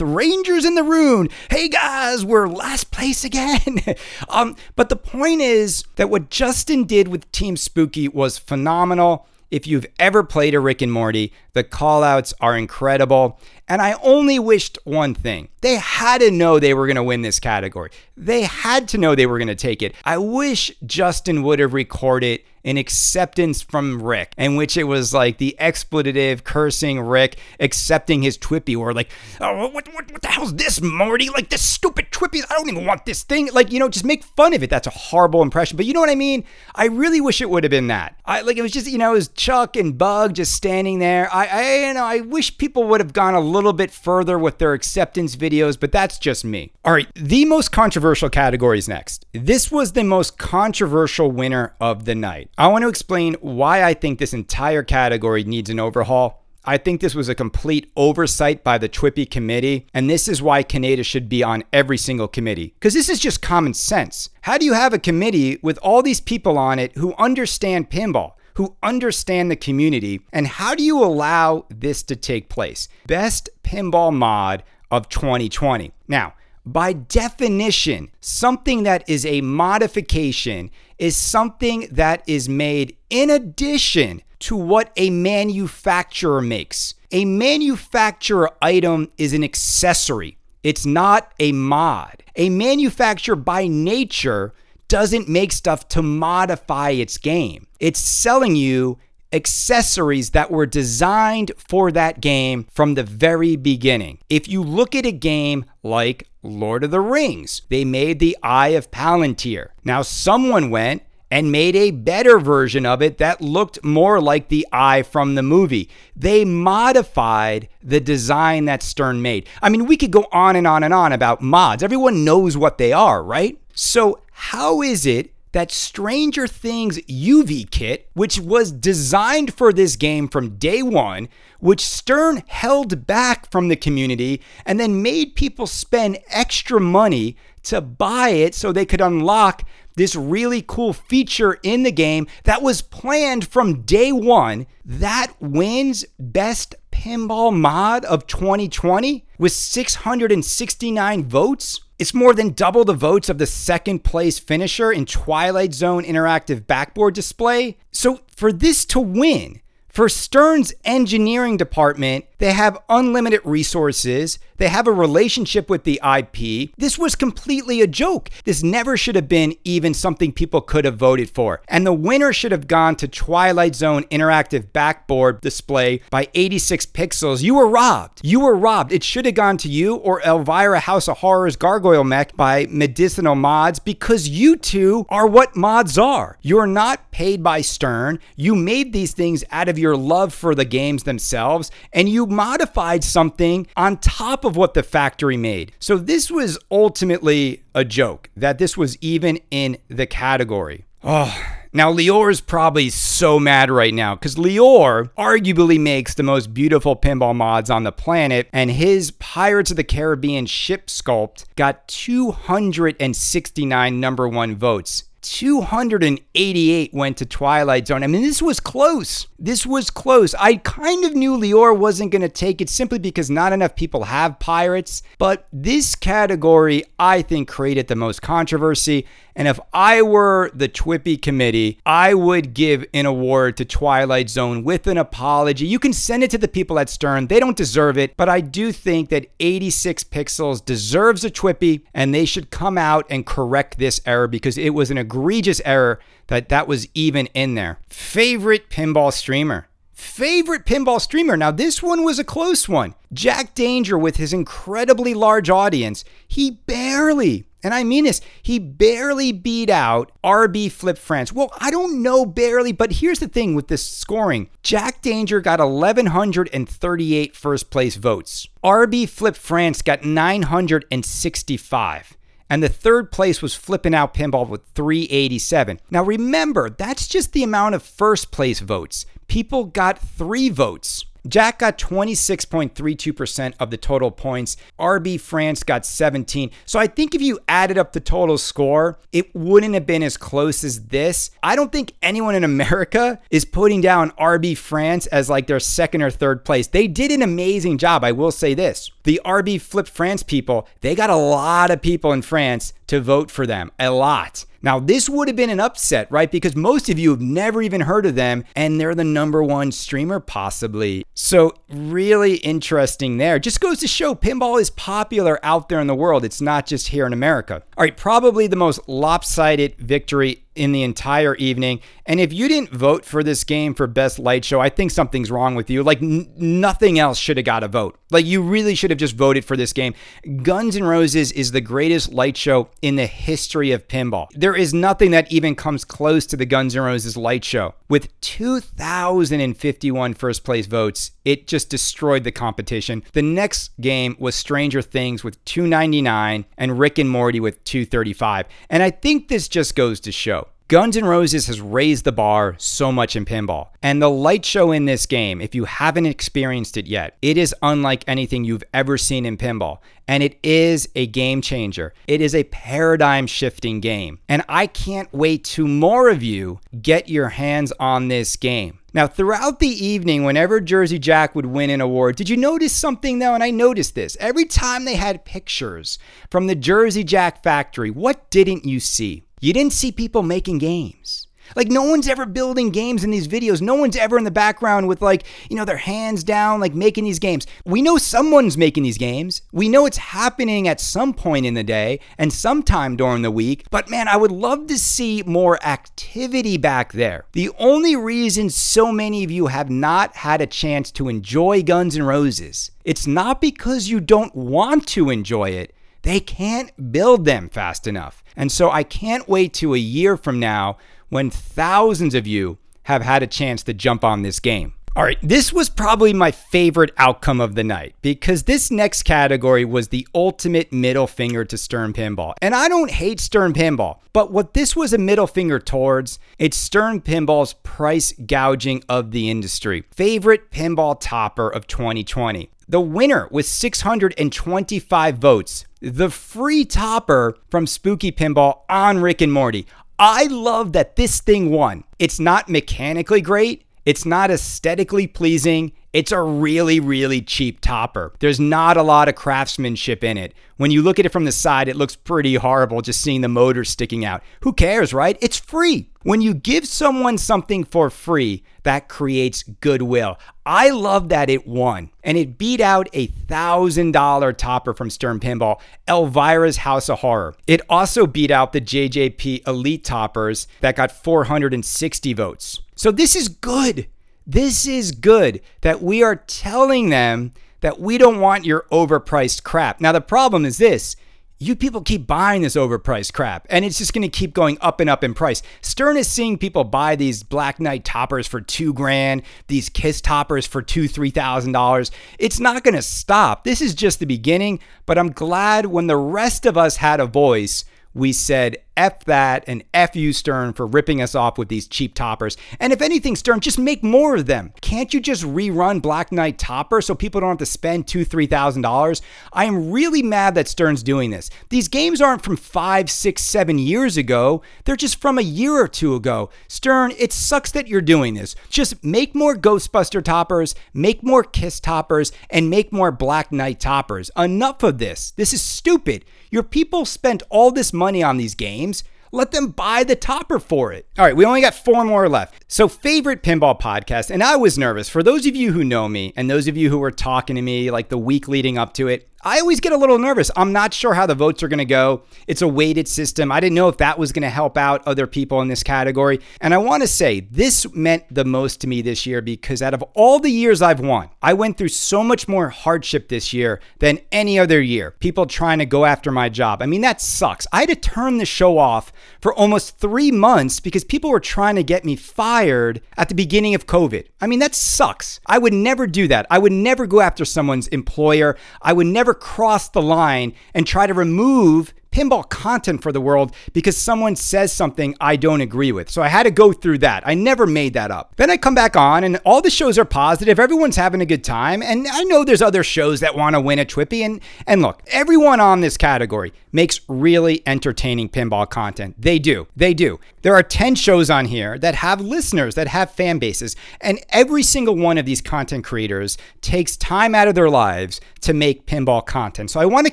Rangers in the Rune. Hey guys, we're last place again. um, but the point is that what Justin did with Team Spooky was phenomenal. If you've ever played a Rick and Morty, The callouts are incredible. And I only wished one thing. They had to know they were going to win this category. They had to know they were going to take it. I wish Justin would have recorded an acceptance from Rick, in which it was like the expletive cursing Rick accepting his Twippy, or like, oh, what, what, what the hell's this, Morty? Like this stupid Twippy, I don't even want this thing. Like, you know, just make fun of it. That's a horrible impression. But you know what I mean? I really wish it would have been that. I like it was just, you know, it was Chuck and Bug just standing there. I, I you know, I wish people would have gone a little bit further with their acceptance videos, but that's just me. All right, the most controversial category is next. This was the most controversial winner of the night. I want to explain why I think this entire category needs an overhaul. I think this was a complete oversight by the Twippy committee, and this is why Kaneda should be on every single committee. Because this is just common sense. How do you have a committee with all these people on it who understand pinball? Who understand the community, and how do you allow this to take place? Best pinball mod of 2020. Now, by definition, something that is a modification is something that is made in addition to what a manufacturer makes. A manufacturer item is an accessory, it's not a mod. A manufacturer by nature doesn't make stuff to modify its game, it's selling you accessories that were designed for that game from the very beginning. If you look at a game like Lord of the Rings, they made the Eye of Palantir. Now, someone went and made a better version of it that looked more like the eye from the movie. They modified the design that Stern made. I mean, we could go on and on and on about mods. Everyone knows what they are, right? So, how is it that Stranger Things UV kit, which was designed for this game from day one, which Stern held back from the community and then made people spend extra money to buy it so they could unlock this really cool feature in the game that was planned from day one, that wins Best Pinball Mod of 2020 with 669 votes. It's more than double the votes of the second place finisher in Twilight Zone interactive backboard display. So, for this to win, for Stern's engineering department, they have unlimited resources. They have a relationship with the IP. This was completely a joke. This never should have been even something people could have voted for. And the winner should have gone to Twilight Zone interactive backboard display by 86 pixels. You were robbed. You were robbed. It should have gone to you or Elvira House of Horrors Gargoyle Mech by Medicinal Mods because you two are what mods are. You're not paid by Stern. You made these things out of your love for the games themselves and you modified something on top of what the factory made. So this was ultimately a joke that this was even in the category. Oh, now Lior is probably so mad right now because Lior arguably makes the most beautiful pinball mods on the planet, and his Pirates of the Caribbean ship sculpt got 269 number one votes. 288 went to Twilight Zone. I mean, this was close. This was close. I kind of knew Lior wasn't going to take it simply because not enough people have pirates, but this category, I think, created the most controversy. And if I were the Twippy committee, I would give an award to Twilight Zone with an apology. You can send it to the people at Stern. They don't deserve it, but I do think that 86 Pixels deserves a Twippy and they should come out and correct this error because it was an egregious error that that was even in there. Favorite pinball streamer. Favorite pinball streamer. Now, this one was a close one. Jack Danger, with his incredibly large audience, he barely, and I mean this, he barely beat out RB Flip France. Well, I don't know barely, but here's the thing with this scoring Jack Danger got 1,138 first place votes, RB Flip France got 965 and the third place was flipping out pinball with 387. Now remember, that's just the amount of first place votes. People got three votes. Jack got 26.32% of the total points. RB France got 17. So I think if you added up the total score, it wouldn't have been as close as this. I don't think anyone in America is putting down RB France as like their second or third place. They did an amazing job. I will say this. The RB Flip France people, they got a lot of people in France to vote for them. A lot. Now, this would have been an upset, right? Because most of you have never even heard of them, and they're the number one streamer, possibly. So, really interesting there. Just goes to show pinball is popular out there in the world. It's not just here in America. All right, probably the most lopsided victory in the entire evening. And if you didn't vote for this game for best light show, I think something's wrong with you. Like n- nothing else should have got a vote. Like you really should have just voted for this game. Guns N' Roses is the greatest light show in the history of pinball. There is nothing that even comes close to the Guns N' Roses light show. With 2,051 first place votes, it just destroyed the competition. The next game was Stranger Things with 299 and Rick and Morty with 235. And I think this just goes to show Guns N' Roses has raised the bar so much in pinball. And the light show in this game, if you haven't experienced it yet, it is unlike anything you've ever seen in pinball. And it is a game changer. It is a paradigm shifting game. And I can't wait to more of you get your hands on this game. Now, throughout the evening, whenever Jersey Jack would win an award, did you notice something though? And I noticed this. Every time they had pictures from the Jersey Jack factory, what didn't you see? You didn't see people making games. Like no one's ever building games in these videos. No one's ever in the background with like, you know, their hands down like making these games. We know someone's making these games. We know it's happening at some point in the day and sometime during the week. But man, I would love to see more activity back there. The only reason so many of you have not had a chance to enjoy Guns N' Roses, it's not because you don't want to enjoy it. They can't build them fast enough. And so I can't wait to a year from now when thousands of you have had a chance to jump on this game. All right, this was probably my favorite outcome of the night because this next category was the ultimate middle finger to Stern Pinball. And I don't hate Stern Pinball, but what this was a middle finger towards, it's Stern Pinball's price gouging of the industry. Favorite pinball topper of 2020. The winner with 625 votes, the free topper from Spooky Pinball on Rick and Morty. I love that this thing won. It's not mechanically great, it's not aesthetically pleasing. It's a really, really cheap topper. There's not a lot of craftsmanship in it. When you look at it from the side, it looks pretty horrible just seeing the motor sticking out. Who cares, right? It's free. When you give someone something for free, that creates goodwill. I love that it won, and it beat out a $1,000 topper from Stern Pinball, Elvira's House of Horror. It also beat out the JJP Elite toppers that got 460 votes. So this is good. This is good that we are telling them that we don't want your overpriced crap. Now, the problem is this you people keep buying this overpriced crap and it's just going to keep going up and up in price. Stern is seeing people buy these Black Knight toppers for two grand, these Kiss toppers for two, three thousand dollars. It's not going to stop. This is just the beginning, but I'm glad when the rest of us had a voice, we said F that and F you, Stern, for ripping us off with these cheap toppers. And if anything, Stern, just make more of them. Can't you just rerun Black Knight Topper so people don't have to spend two, three thousand dollars? I am really mad that Stern's doing this. These games aren't from five, six, seven years ago. They're just from a year or two ago. Stern, it sucks that you're doing this. Just make more Ghostbuster toppers, make more Kiss toppers, and make more Black Knight toppers. Enough of this. This is stupid. Your people spent all this money on these games. Let them buy the topper for it. All right, we only got four more left. So, favorite pinball podcast. And I was nervous. For those of you who know me and those of you who were talking to me like the week leading up to it, I always get a little nervous. I'm not sure how the votes are going to go. It's a weighted system. I didn't know if that was going to help out other people in this category. And I want to say this meant the most to me this year because out of all the years I've won, I went through so much more hardship this year than any other year. People trying to go after my job. I mean, that sucks. I had to turn the show off for almost three months because people were trying to get me fired at the beginning of COVID. I mean, that sucks. I would never do that. I would never go after someone's employer. I would never cross the line and try to remove pinball content for the world because someone says something I don't agree with. So I had to go through that. I never made that up. Then I come back on and all the shows are positive. Everyone's having a good time. And I know there's other shows that want to win a TWIPY. And, and look, everyone on this category makes really entertaining pinball content. They do. They do. There are 10 shows on here that have listeners, that have fan bases, and every single one of these content creators takes time out of their lives to make pinball content. So I want to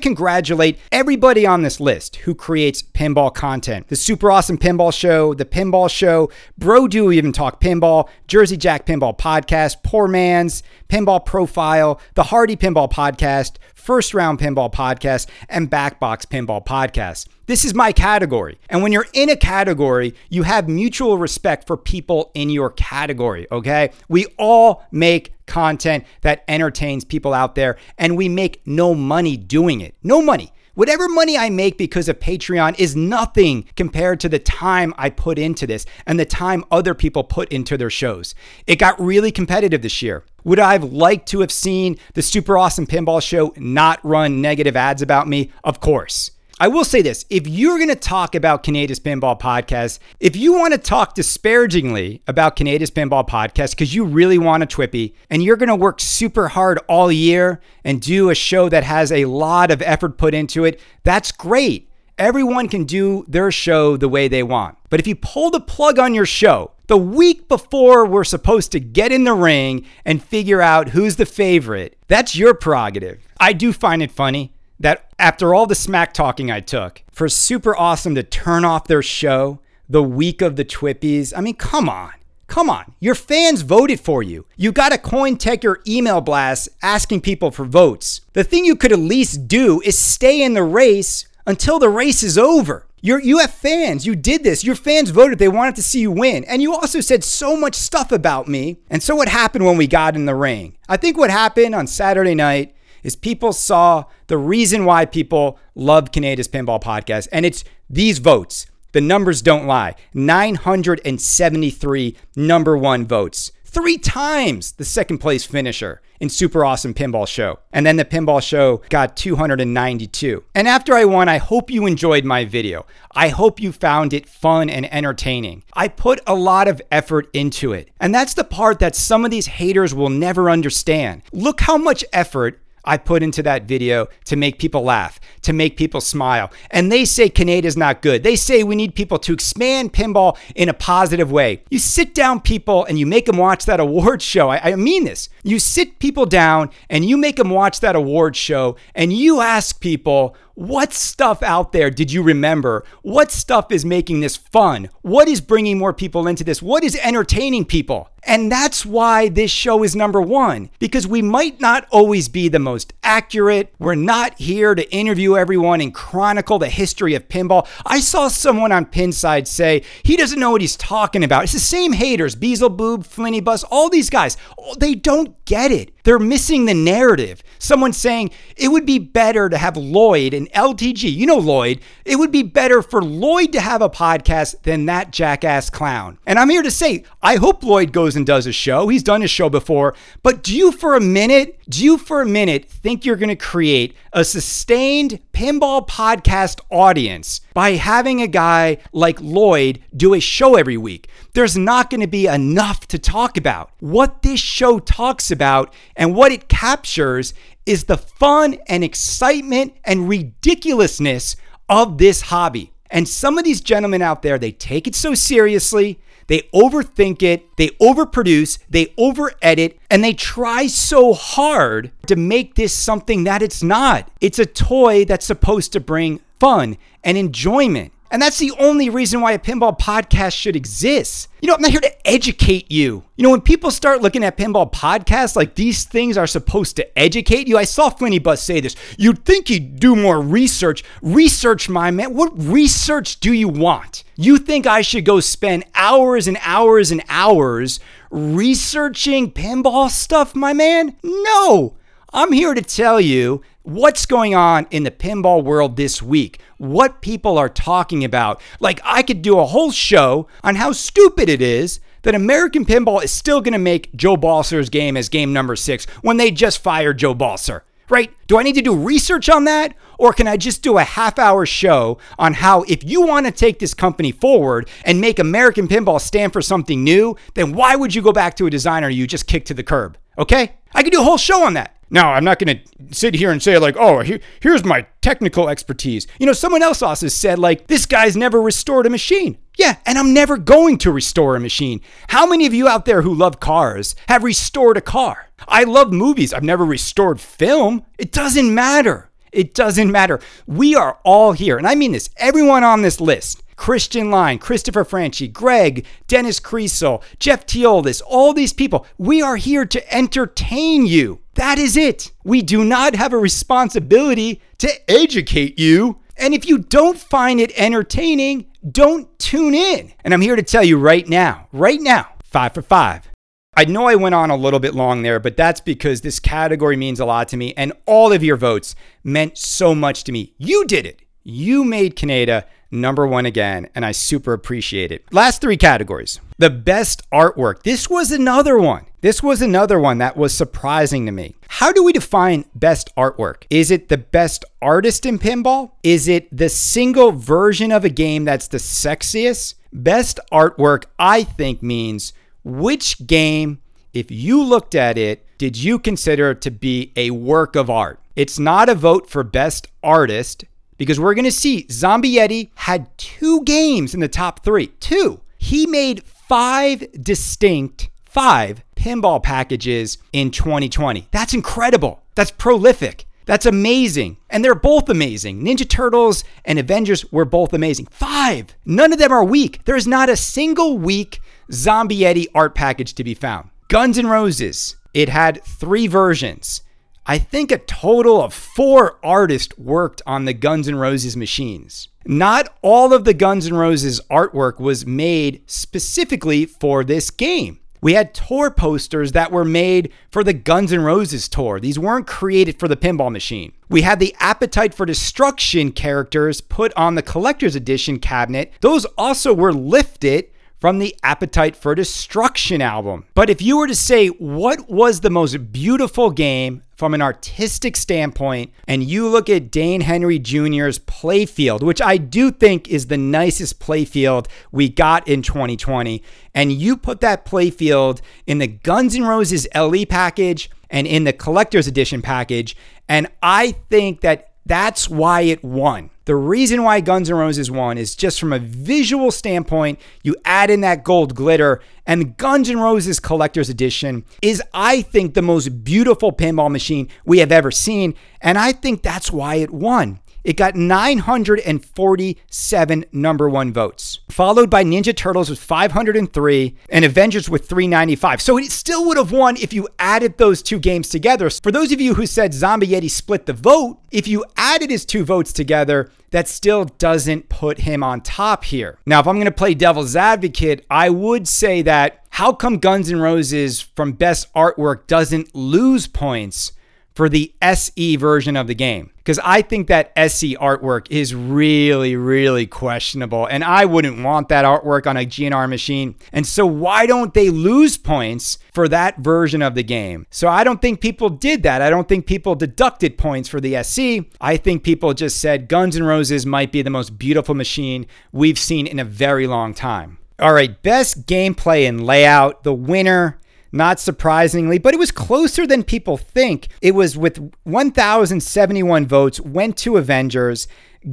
congratulate everybody on this list who creates pinball content. The Super Awesome Pinball Show, The Pinball Show, Bro Do Even Talk Pinball, Jersey Jack Pinball Podcast, Poor Man's, Pinball Profile, The Hardy Pinball Podcast, First Round Pinball Podcast, and Backbox Pinball Podcast. This is my category. And when you're in a category, you have mutual respect for people in your category, okay? We all make content that entertains people out there, and we make no money doing it. No money. Whatever money I make because of Patreon is nothing compared to the time I put into this and the time other people put into their shows. It got really competitive this year. Would I have liked to have seen the Super Awesome Pinball Show not run negative ads about me? Of course. I will say this if you're going to talk about Kaneda's Pinball Podcast, if you want to talk disparagingly about Kaneda's Pinball Podcast because you really want a Twippy and you're going to work super hard all year and do a show that has a lot of effort put into it, that's great. Everyone can do their show the way they want. But if you pull the plug on your show the week before we're supposed to get in the ring and figure out who's the favorite, that's your prerogative. I do find it funny that after all the smack talking I took, for Super Awesome to turn off their show the week of the Twippies, I mean, come on. Come on, your fans voted for you. You got a Cointaker email blast asking people for votes. The thing you could at least do is stay in the race until the race is over. You're, you have fans. You did this. Your fans voted. They wanted to see you win. And you also said so much stuff about me. And so what happened when we got in the ring? I think what happened on Saturday night is people saw the reason why people love Kaneda's Pinball Podcast, and it's these votes. The numbers don't lie 973 number one votes. Three times the second place finisher in Super Awesome Pinball Show. And then the Pinball Show got 292. And after I won, I hope you enjoyed my video. I hope you found it fun and entertaining. I put a lot of effort into it. And that's the part that some of these haters will never understand. Look how much effort I put into that video to make people laugh, to make people smile. And they say Kaneda's not good. They say we need people to expand pinball in a positive way. You sit down people and you make them watch that award show. I, I mean this. You sit people down and you make them watch that award show and you ask people, what stuff out there did you remember? What stuff is making this fun? What is bringing more people into this? What is entertaining people? And that's why this show is number one, because we might not always be the most accurate. We're not here to interview everyone and chronicle the history of pinball. I saw someone on Pinside say he doesn't know what he's talking about. It's the same haters, Beelzebub, Flinny Bus, all these guys. They don't get it. They're missing the narrative. Someone saying it would be better to have Lloyd and LTG. You know Lloyd. It would be better for Lloyd to have a podcast than that jackass clown. And I'm here to say, I hope Lloyd goes and does a show. He's done a show before. But do you for a minute, do you for a minute think you're going to create a sustained pinball podcast audience by having a guy like Lloyd do a show every week? There's not going to be enough to talk about. What this show talks about and what it captures is the fun and excitement and ridiculousness of this hobby. And some of these gentlemen out there, they take it so seriously. They overthink it, they overproduce, they overedit, and they try so hard to make this something that it's not. It's a toy that's supposed to bring fun and enjoyment. And that's the only reason why a pinball podcast should exist. You know, I'm not here to educate you. You know, when people start looking at pinball podcasts like these things are supposed to educate you, I saw Flinny Bus say this. You'd think he'd do more research. Research, my man. What research do you want? You think I should go spend hours and hours and hours researching pinball stuff, my man? No. I'm here to tell you what's going on in the pinball world this week, what people are talking about. Like, I could do a whole show on how stupid it is that American Pinball is still going to make Joe Balcer's game as game number six when they just fired Joe Balser. Right? Do I need to do research on that? Or can I just do a half hour show on how, if you want to take this company forward and make American Pinball stand for something new, then why would you go back to a designer you just kicked to the curb? Okay? I could do a whole show on that. Now, I'm not going to sit here and say, like, oh, here, here's my technical expertise. You know, someone else also said, like, this guy's never restored a machine. Yeah, and I'm never going to restore a machine. How many of you out there who love cars have restored a car? I love movies. I've never restored film. It doesn't matter. It doesn't matter. We are all here, and I mean this, everyone on this list. Christian Line, Christopher Franchi, Greg, Dennis Kriesel, Jeff Teolis, all these people. We are here to entertain you. That is it. We do not have a responsibility to educate you. And if you don't find it entertaining, don't tune in. And I'm here to tell you right now, right now, five for five. I know I went on a little bit long there, but that's because this category means a lot to me, and all of your votes meant so much to me. You did it. You made Kaneda number one again, and I super appreciate it. Last three categories. The best artwork. This was another one. This was another one that was surprising to me. How do we define best artwork? Is it the best artist in pinball? Is it the single version of a game that's the sexiest? Best artwork, I think, means which game, if you looked at it, did you consider to be a work of art? It's not a vote for best artist because we're going to see Zombie Yeti had two games in the top three. Two. He made five distinct, five pinball packages in 2020. That's incredible. That's prolific. That's amazing. And they're both amazing. Ninja Turtles and Avengers were both amazing. Five. None of them are weak. There is not a single weak Zombie Yeti art package to be found. Guns N' Roses. It had three versions. I think a total of four artists worked on the Guns N' Roses machines. Not all of the Guns N' Roses artwork was made specifically for this game. We had tour posters that were made for the Guns N' Roses tour. These weren't created for the pinball machine. We had the Appetite for Destruction characters put on the collector's edition cabinet. Those also were lifted from the Appetite for Destruction album. But if you were to say what was the most beautiful game from an artistic standpoint, and you look at Dane Henry Jr.'s playfield, which I do think is the nicest playfield we got in 2020, and you put that playfield in the Guns N' Roses LE package and in the collector's edition package, and I think that that's why it won. The reason why Guns N' Roses won is just from a visual standpoint. You add in that gold glitter, and Guns N' Roses Collector's Edition is, I think, the most beautiful pinball machine we have ever seen. And I think that's why it won. It got 947 number one votes, followed by Ninja Turtles with 503 and Avengers with 395. So it still would have won if you added those two games together. For those of you who said Zombie Yeti split the vote, if you added his two votes together, that still doesn't put him on top here. Now, if I'm going to play devil's advocate, I would say that how come Guns N' Roses from best artwork doesn't lose points for the SE version of the game. Because I think that SE artwork is really, really questionable. And I wouldn't want that artwork on a GNR machine. And so, why don't they lose points for that version of the game? So, I don't think people did that. I don't think people deducted points for the SE. I think people just said Guns N' Roses might be the most beautiful machine we've seen in a very long time. All right, best gameplay and layout. The winner not surprisingly, but it was closer than people think. It was with 1,071 votes, went to Avengers.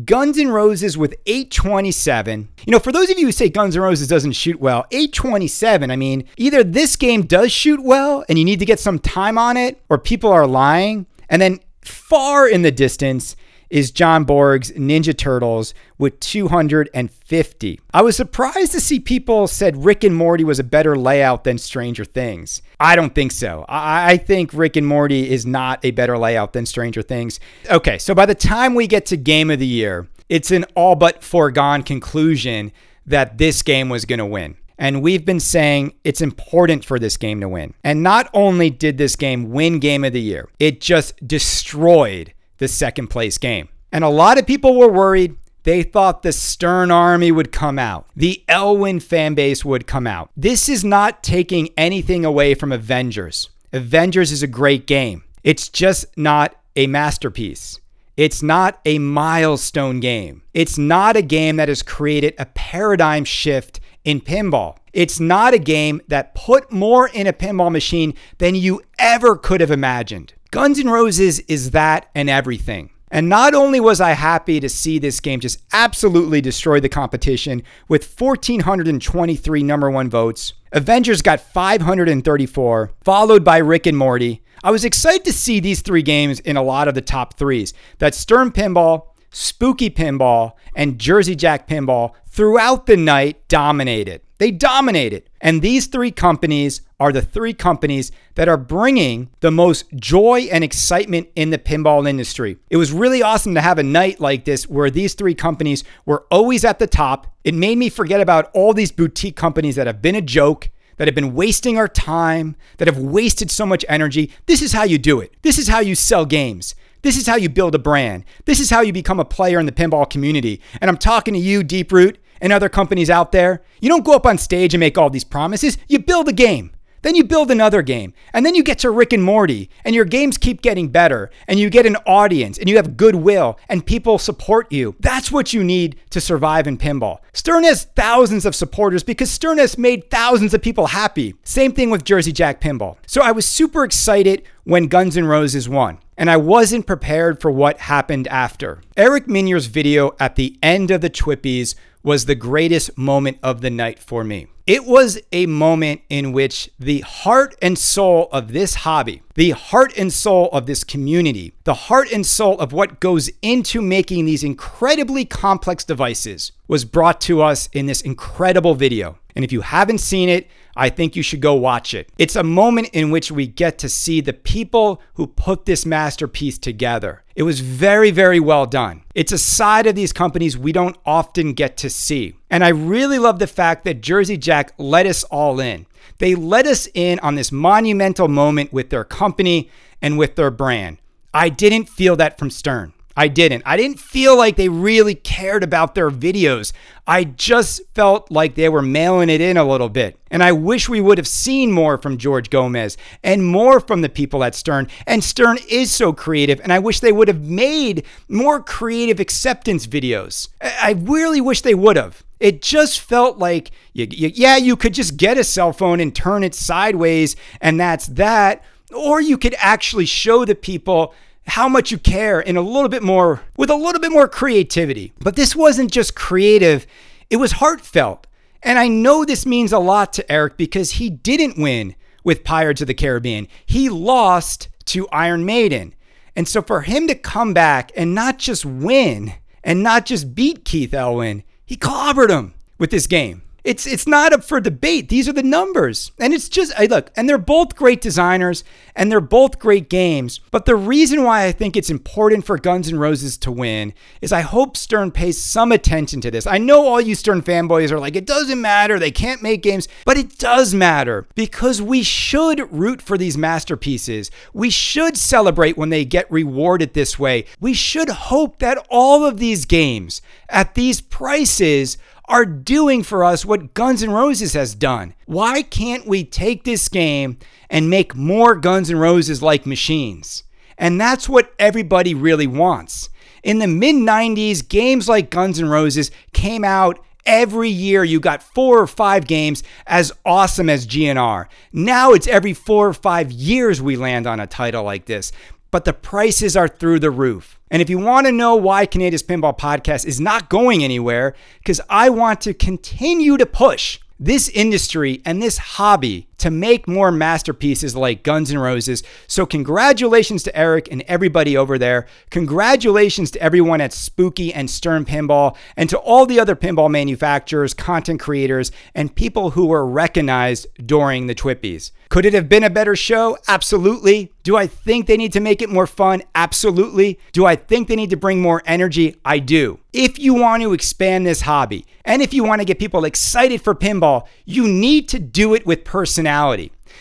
Guns N' Roses with 827. You know, for those of you who say Guns N' Roses doesn't shoot well, 827, I mean, either this game does shoot well and you need to get some time on it, or people are lying. And then far in the distance, is John Borg's Ninja Turtles with 250. I was surprised to see people said Rick and Morty was a better layout than Stranger Things. I don't think so. I, I think Rick and Morty is not a better layout than Stranger Things. Okay, so by the time we get to Game of the Year, it's an all but foregone conclusion that this game was going to win. And we've been saying it's important for this game to win. And not only did this game win Game of the Year, it just destroyed the second place game. And a lot of people were worried. They thought the Stern Army would come out. The Elwin fan base would come out. This is not taking anything away from Avengers. Avengers is a great game. It's just not a masterpiece. It's not a milestone game. It's not a game that has created a paradigm shift in pinball. It's not a game that put more in a pinball machine than you ever could have imagined. Guns N' Roses is that and everything. And not only was I happy to see this game just absolutely destroy the competition with 1,423 number one votes, Avengers got 534, followed by Rick and Morty. I was excited to see these three games in a lot of the top threes. That Stern Pinball, Spooky Pinball, and Jersey Jack Pinball throughout the night dominated. They dominated. And these three companies are the three companies that are bringing the most joy and excitement in the pinball industry. It was really awesome to have a night like this where these three companies were always at the top. It made me forget about all these boutique companies that have been a joke that have been wasting our time, that have wasted so much energy. This is how you do it. This is how you sell games. This is how you build a brand. This is how you become a player in the pinball community. And I'm talking to you, Deeproot, and other companies out there. You don't go up on stage and make all these promises. You build a game. Then you build another game. And then you get to Rick and Morty, and your games keep getting better, and you get an audience, and you have goodwill, and people support you. That's what you need to survive in pinball. Stern has thousands of supporters because Stern has made thousands of people happy. Same thing with Jersey Jack Pinball. So I was super excited when Guns N' Roses won. And I wasn't prepared for what happened after. Eric Meunier's video at the end of the Twippies was the greatest moment of the night for me. It was a moment in which the heart and soul of this hobby, the heart and soul of this community, the heart and soul of what goes into making these incredibly complex devices was brought to us in this incredible video. And if you haven't seen it, I think you should go watch it. It's a moment in which we get to see the people who put this masterpiece together. It was very, very well done. It's a side of these companies we don't often get to see. And I really love the fact that Jersey Jack let us all in. They let us in on this monumental moment with their company and with their brand. I didn't feel that from Stern. I didn't. I didn't feel like they really cared about their videos. I just felt like they were mailing it in a little bit. And I wish we would have seen more from George Gomez and more from the people at Stern. And Stern is so creative, and I wish they would have made more creative acceptance videos. I really wish they would have. It just felt like, you, you, yeah, you could just get a cell phone and turn it sideways, and that's that. Or you could actually show the people how much you care in a little bit more, with a little bit more creativity. But this wasn't just creative, it was heartfelt. And I know this means a lot to Eric because he didn't win with Pirates of the Caribbean, he lost to Iron Maiden. And so for him to come back and not just win and not just beat Keith Elwin, he clobbered him with this game. It's it's not up for debate. These are the numbers. And it's just I look, and they're both great designers and they're both great games. But the reason why I think it's important for Guns N' Roses to win is I hope Stern pays some attention to this. I know all you Stern fanboys are like, it doesn't matter, they can't make games, but it does matter because we should root for these masterpieces. We should celebrate when they get rewarded this way. We should hope that all of these games at these prices are doing for us what Guns N' Roses has done. Why can't we take this game and make more Guns N' Roses like machines? And that's what everybody really wants. In the mid 90s, games like Guns N' Roses came out every year. You got four or five games as awesome as GNR. Now it's every four or five years we land on a title like this but the prices are through the roof. And if you want to know why Kaneda's Pinball Podcast is not going anywhere, because I want to continue to push this industry and this hobby to make more masterpieces like Guns N' Roses. So, congratulations to Eric and everybody over there. Congratulations to everyone at Spooky and Stern Pinball, and to all the other pinball manufacturers, content creators, and people who were recognized during the Twippies. Could it have been a better show? Absolutely. Do I think they need to make it more fun? Absolutely. Do I think they need to bring more energy? I do. If you want to expand this hobby, and if you want to get people excited for pinball, you need to do it with personality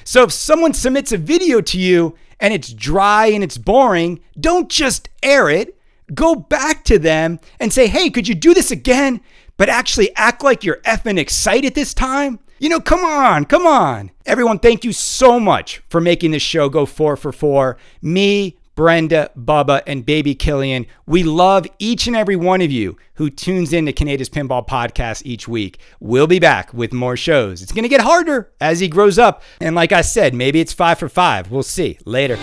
So if someone submits a video to you and it's dry and it's boring, don't just air it. Go back to them and say, hey, could you do this again? But actually act like you're effing excited this time. You know, come on, come on. Everyone, thank you so much for making this show go four for four. Me, Brenda, Bubba, and baby Killian. We love each and every one of you who tunes in to Kaneda's Pinball Podcast each week. We'll be back with more shows. It's going to get harder as he grows up. And like I said, maybe it's five for five. We'll see. Later.